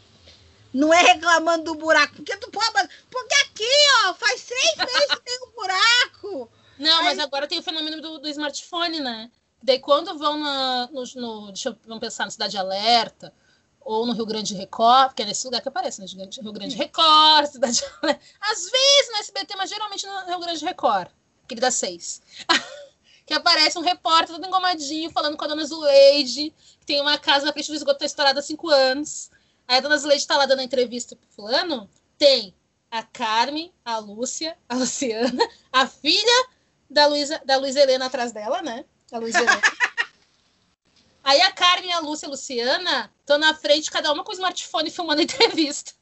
Não é reclamando do buraco, porque tu pode. Porque aqui, ó, faz seis meses que tem um buraco. Não, mas Aí- agora tem o fenômeno do, do smartphone, né? Daí quando vão na, no, no- Deixa eu vamos pensar na Cidade Alerta, ou no Rio Grande Record, porque é nesse lugar que aparece, né? Rio Grande- Rio Grande Record, Cidade Alerta. Às vezes no SBT, mas geralmente no Rio Grande Record, aquele das seis. que aparece um repórter todo engomadinho falando com a dona Zuleide, que tem uma casa na frente do esgoto que tá estourada há cinco anos. Aí a dona Zuleide tá lá dando a entrevista pro fulano. Tem a Carmen, a Lúcia, a Luciana, a filha da Luísa, da Luísa Helena atrás dela, né? A Luísa Helena. Aí a Carmen, a Lúcia e a Luciana estão na frente, cada uma com o smartphone filmando a entrevista.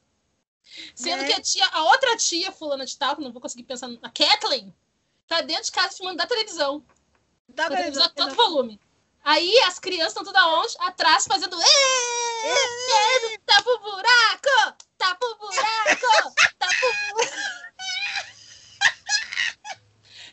Sendo Né? que a tia, a outra tia, fulana de tal, que não vou conseguir pensar, a Kathleen, tá dentro de casa filmando da televisão. Da televisão a dizer, todo volume. Aí as crianças estão toda onde? Atrás fazendo. "Ê, ê, Tá pro buraco! Tá pro buraco! Tá pro buraco!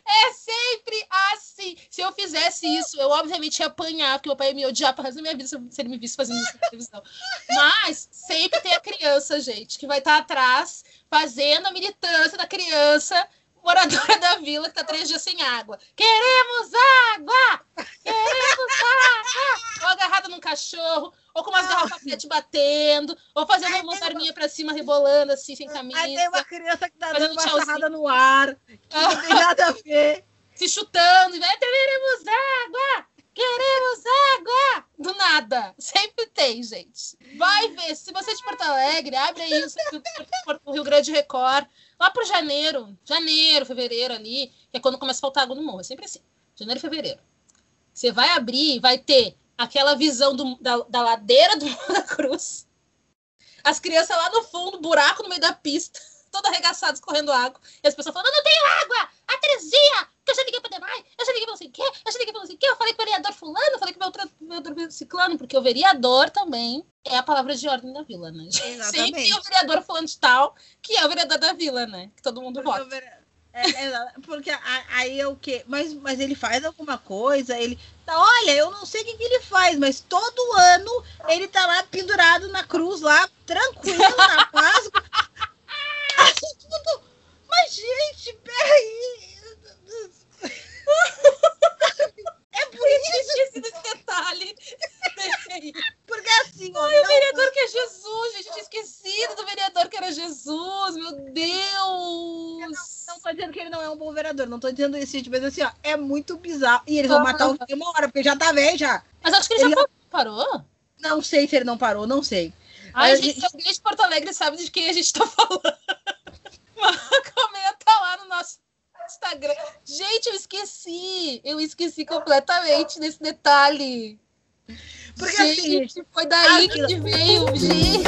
É sempre assim. Se eu fizesse isso, eu obviamente ia apanhar, porque meu pai ia me odiar para resto da minha vida se ele me visse fazendo isso na televisão. Mas sempre tem a criança, gente, que vai estar atrás fazendo a militância da criança moradora da vila que tá três dias sem água. Queremos água! Queremos água! Ou agarrada num cachorro, ou com umas garrafas PET batendo, ou fazendo uma perninha pra cima, rebolando assim, sem camisa. Aí tem uma criança que tá dando uma sarrada no ar, que não tem nada a ver. se chutando, e vai, queremos água! Queremos água! Do nada. Sempre tem, gente. Vai ver. Se você é de Porto Alegre, abre aí o, Rio Grande Record. Lá pro janeiro. Janeiro, fevereiro ali. Que é quando começa a faltar água no morro. É sempre assim. Janeiro e fevereiro. Você vai abrir vai ter aquela visão do- da, da ladeira do Morro da Cruz. As crianças lá no fundo, buraco no meio da pista. Todas arregaçadas, correndo água. E as pessoas falando, eu não tenho água! A Terezinha! Que eu já liguei pra Demai, eu já liguei pra não sei o quê, eu já liguei pra não sei o quê, eu falei com o vereador fulano, eu falei com o meu vereador ciclano, porque o vereador também é a palavra de ordem da vila, né? Exatamente. Sempre tem o vereador fulano de tal, que é o vereador da vila, né? Que todo mundo Porque, vota. vere- é, é, porque aí é o quê? Mas, mas ele faz alguma coisa, ele. Tá, olha, eu não sei o que, que ele faz, mas todo ano ele tá lá pendurado na cruz, lá, tranquilo, na tudo. Mas, gente, peraí. É por isso, tinha esquecido esse detalhe. porque assim, ó, Ai, o não- vereador que é Jesus, gente. Eu tinha esquecido do vereador que era Jesus. Meu Deus. Não tô dizendo que ele não é um bom vereador, não tô dizendo isso, gente, mas assim, ó, é muito bizarro. E eles vão matar o filho uma hora, porque já tá velho já. Mas acho que ele, Ele- já parou. Não sei se ele não parou, não sei. Ai, Mas, gente, se alguém de Porto Alegre sabe de quem a gente tá falando, comenta lá no nosso Instagram. Gente, eu esqueci. Eu esqueci completamente desse detalhe. Porque gente, assim, gente, foi daí aquilo- que veio, gente.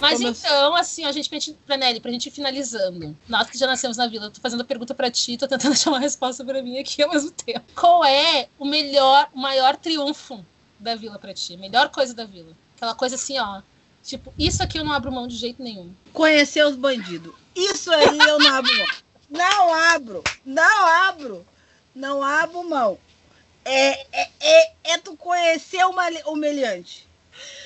Mas como eu- então, assim, a gente, pra gente, pra Nelly, pra gente ir finalizando. Nós que já nascemos na vila, eu tô fazendo a pergunta pra ti, tô tentando achar uma resposta pra mim aqui ao mesmo tempo. Qual é o melhor, o maior triunfo da vila pra ti? Melhor coisa da vila? Aquela coisa assim, ó. Tipo, isso aqui eu não abro mão de jeito nenhum. conhecer os bandidos. Isso aí eu não abro mão. Não abro, não abro, não abro mão. É, é, é, é tu conhecer o meliante.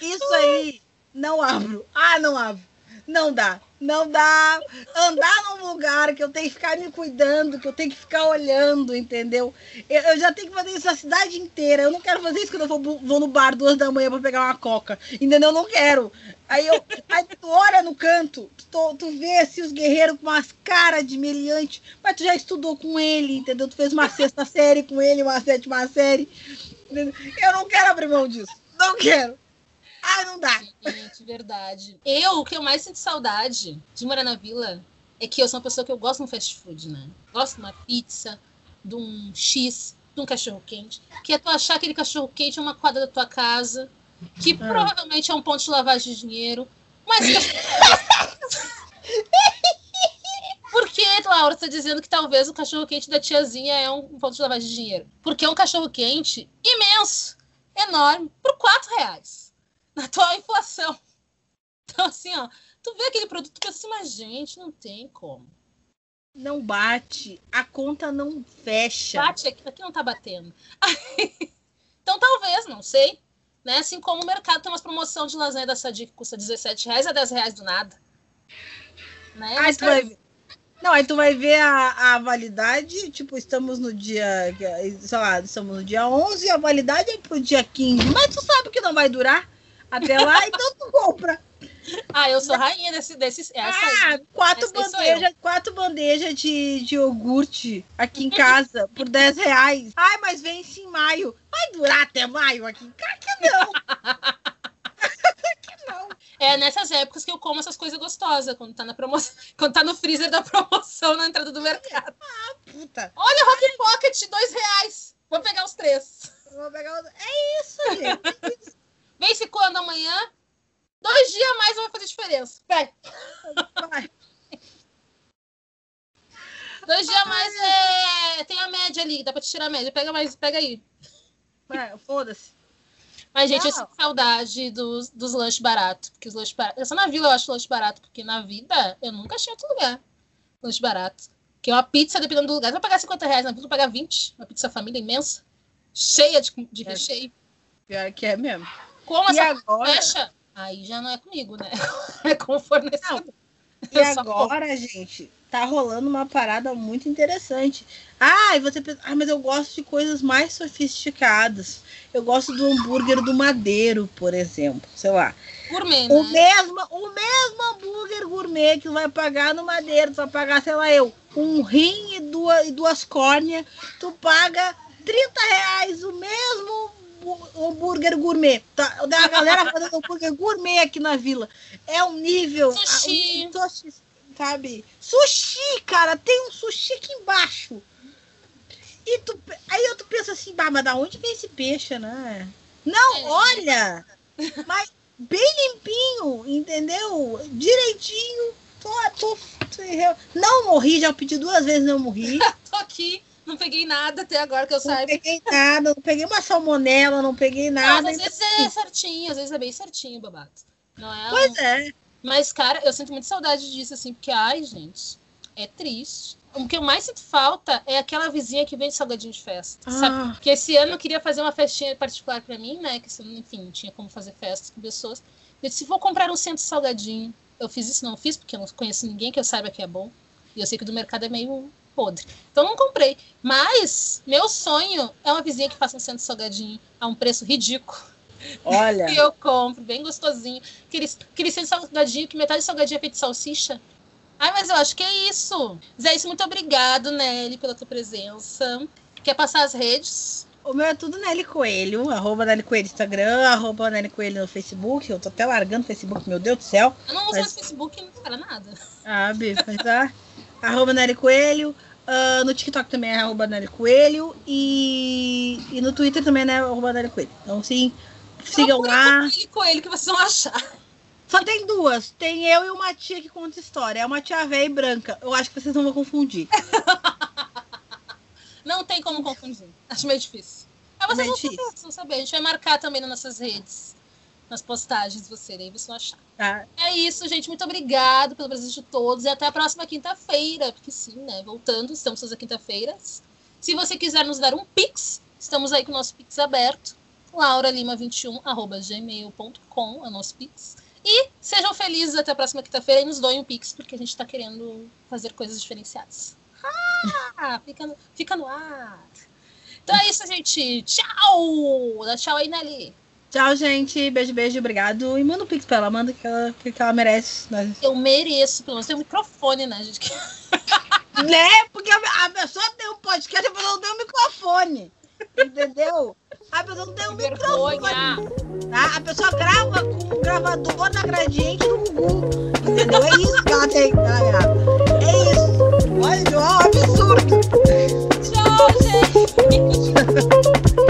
Isso aí, não abro. Ah, não abro. Não dá, não dá. Andar num lugar que eu tenho que ficar me cuidando, que eu tenho que ficar olhando, entendeu? Eu, eu já tenho que fazer isso a cidade inteira. Eu não quero fazer isso quando eu vou, vou no bar duas da manhã pra pegar uma coca. Entendeu? Eu não quero. Aí, eu, aí tu olha no canto, tu, tu vê assim, os guerreiros com umas caras de meliante, mas tu já estudou com ele, entendeu? Tu fez uma sexta série com ele, uma sétima série. entendeu? Eu não quero abrir mão disso. Não quero. Ah, não dá. Gente, verdade. Eu, o que eu mais sinto saudade de morar na vila é que eu sou uma pessoa que eu gosto de um fast food, né? Gosto de uma pizza, de um X, de um cachorro quente. Que é tu achar aquele cachorro quente é uma quadra da tua casa, que Ah. provavelmente é um ponto de lavagem de dinheiro, mas Por que, Laura, está dizendo que talvez o cachorro quente da tiazinha é um ponto de lavagem de dinheiro? Porque é um cachorro quente imenso, enorme, por 4 reais. Na atual inflação. Então, assim, ó, tu vê aquele produto e pensa assim, mas gente, não tem como. Não bate. A conta não fecha. Bate aqui, aqui não tá batendo. então, talvez, não sei. Né? Assim como o mercado tem umas promoção de lasanha da Sadia que custa 17 reais a 10 reais do nada. Né? Aí Mas, tu vai. Não, aí tu vai ver a, a validade, tipo, estamos no dia, sei lá, estamos no dia 11, a validade é pro dia 15, mas tu sabe que não vai durar até lá, então tu compra. Ah, eu sou rainha desse, desse essa aí. Ah, quatro Essa bandejas, quatro bandejas de, de iogurte aqui em casa por 10 reais. Ai, mas vence em maio. Vai durar até maio aqui? Claro que não. que não. É nessas épocas que eu como essas coisas gostosas, quando tá na promoção, quando tá no freezer da promoção na entrada do mercado. Puta. Olha, Rock Pocket, dois reais. Vou pegar os três. Vou pegar o- É isso, gente. Vence quando amanhã? Dois dias a mais não vai fazer diferença. Vai. Vai. Dois dias a mais é. Tem a média ali, dá pra te tirar a média. Pega mais, pega aí. Foda-se. Mas, gente, eu Não. sinto saudade dos, dos lanches baratos. Porque os lanches baratos. Eu só na vila eu acho lanche barato, porque na vida eu nunca achei outro lugar. lanche barato. Que é uma pizza, dependendo do lugar. Você vai pagar 50 reais, na vila vai pagar 20. Uma pizza família imensa, cheia de, de recheio. Pior que é mesmo. Como E essa agora? fecha, aí já não é comigo, né? É com o fornecedor. E Eu só agora, gente, tá rolando uma parada muito interessante. Ah, e você pensa, ah, mas eu gosto de coisas mais sofisticadas. Eu gosto do hambúrguer do Madeiro, por exemplo. Sei lá. Gourmet, O né? mesmo, o mesmo hambúrguer gourmet que tu vai pagar no Madeiro, tu vai pagar, sei lá, eu, um rim e duas, e duas córneas, tu paga 30 reais o mesmo hambúrguer gourmet. Tá? Da galera fazendo hambúrguer gourmet aqui na vila. É um nível. Sushi. a- um sushi, sabe? Sushi, cara, tem um sushi aqui embaixo. E tu, aí eu tu pensa assim, bah, mas da onde vem esse peixe, né? Não, É. olha! Mas bem limpinho, entendeu? Direitinho. Tô, tô- não morri, já pedi duas vezes, não morri. Tô aqui, não peguei nada até agora que eu Não saiba. peguei nada, não peguei uma salmonela, não peguei nada. Mas às vezes é certinho, às vezes é bem certinho, babato. Não é? Pois um- é. Mas, cara, eu sinto muita saudade disso, assim, porque, ai, gente, é triste. O que eu mais sinto falta é aquela vizinha que vende salgadinho de festa. Sabe? Ah, Porque esse ano eu queria fazer uma festinha particular pra mim, né? Que, enfim, não tinha como fazer festas com pessoas. Eu disse, vou comprar um centro salgadinho. Eu fiz isso, não fiz, porque eu não conheço ninguém que eu saiba que é bom. E eu sei que do mercado é meio podre. Então não comprei. Mas meu sonho é uma vizinha que faça um centro de salgadinho a um preço ridículo. olha. E eu compro, bem gostosinho. Aquele, aquele centro salgadinho, que metade do salgadinho é feito de salsicha. Ai, mas eu acho que é isso. Zé, isso, muito obrigado, Nelly, pela tua presença. Quer passar as redes? O meu é tudo Nelly Coelho, arroba Nelly Coelho no Instagram, arroba Nelly Coelho no Facebook. Eu tô até largando o Facebook, meu Deus do céu. Eu não uso Mas- mais Facebook para nada. Ah, Bi, mas tá. arroba Nelly Coelho. Ah, no TikTok também é arroba Nelly Coelho. E, e no Twitter também é arroba Nelly Coelho. Então, sim, sigam lá. Coelho, Coelho, que vocês vão achar. Só tem duas. Tem eu e uma tia que conta história. É uma tia velha e branca. Eu acho que vocês não vão confundir. Não tem como confundir. Acho meio difícil. Mas vocês Meio vão difícil. saber, vão saber. A gente vai marcar também nas nossas redes, nas postagens, você, aí vocês vão achar. Tá? É isso, gente. Muito obrigado pela presença de todos. E até a próxima quinta-feira. Porque sim, né? Voltando, estamos todas as quinta-feiras. Se você quiser nos dar um Pix, estamos aí com o nosso Pix aberto. lauralima21, arroba gmail.com é o nosso Pix. E sejam felizes até a próxima quinta-feira e nos doem um Pix, porque a gente está querendo fazer coisas diferenciadas. Ah, fica no, fica no ar. Então é isso, gente. Tchau! Dá tchau aí, Nelly. Tchau, gente. Beijo, beijo. Obrigado. E manda um pix pra ela. Manda que ela, que ela merece. Nós- Eu mereço, pelo menos tem um microfone, né, gente? Né? Porque a, pessoa tem um podcast a pessoa não tem um microfone. Entendeu? A pessoa não tem um microfone. Tá? A pessoa grava com o gravador na gradiente do Gugu. Entendeu? É isso que ela tem. grava. É isso. Olha, é um absurdo. Tchau, gente!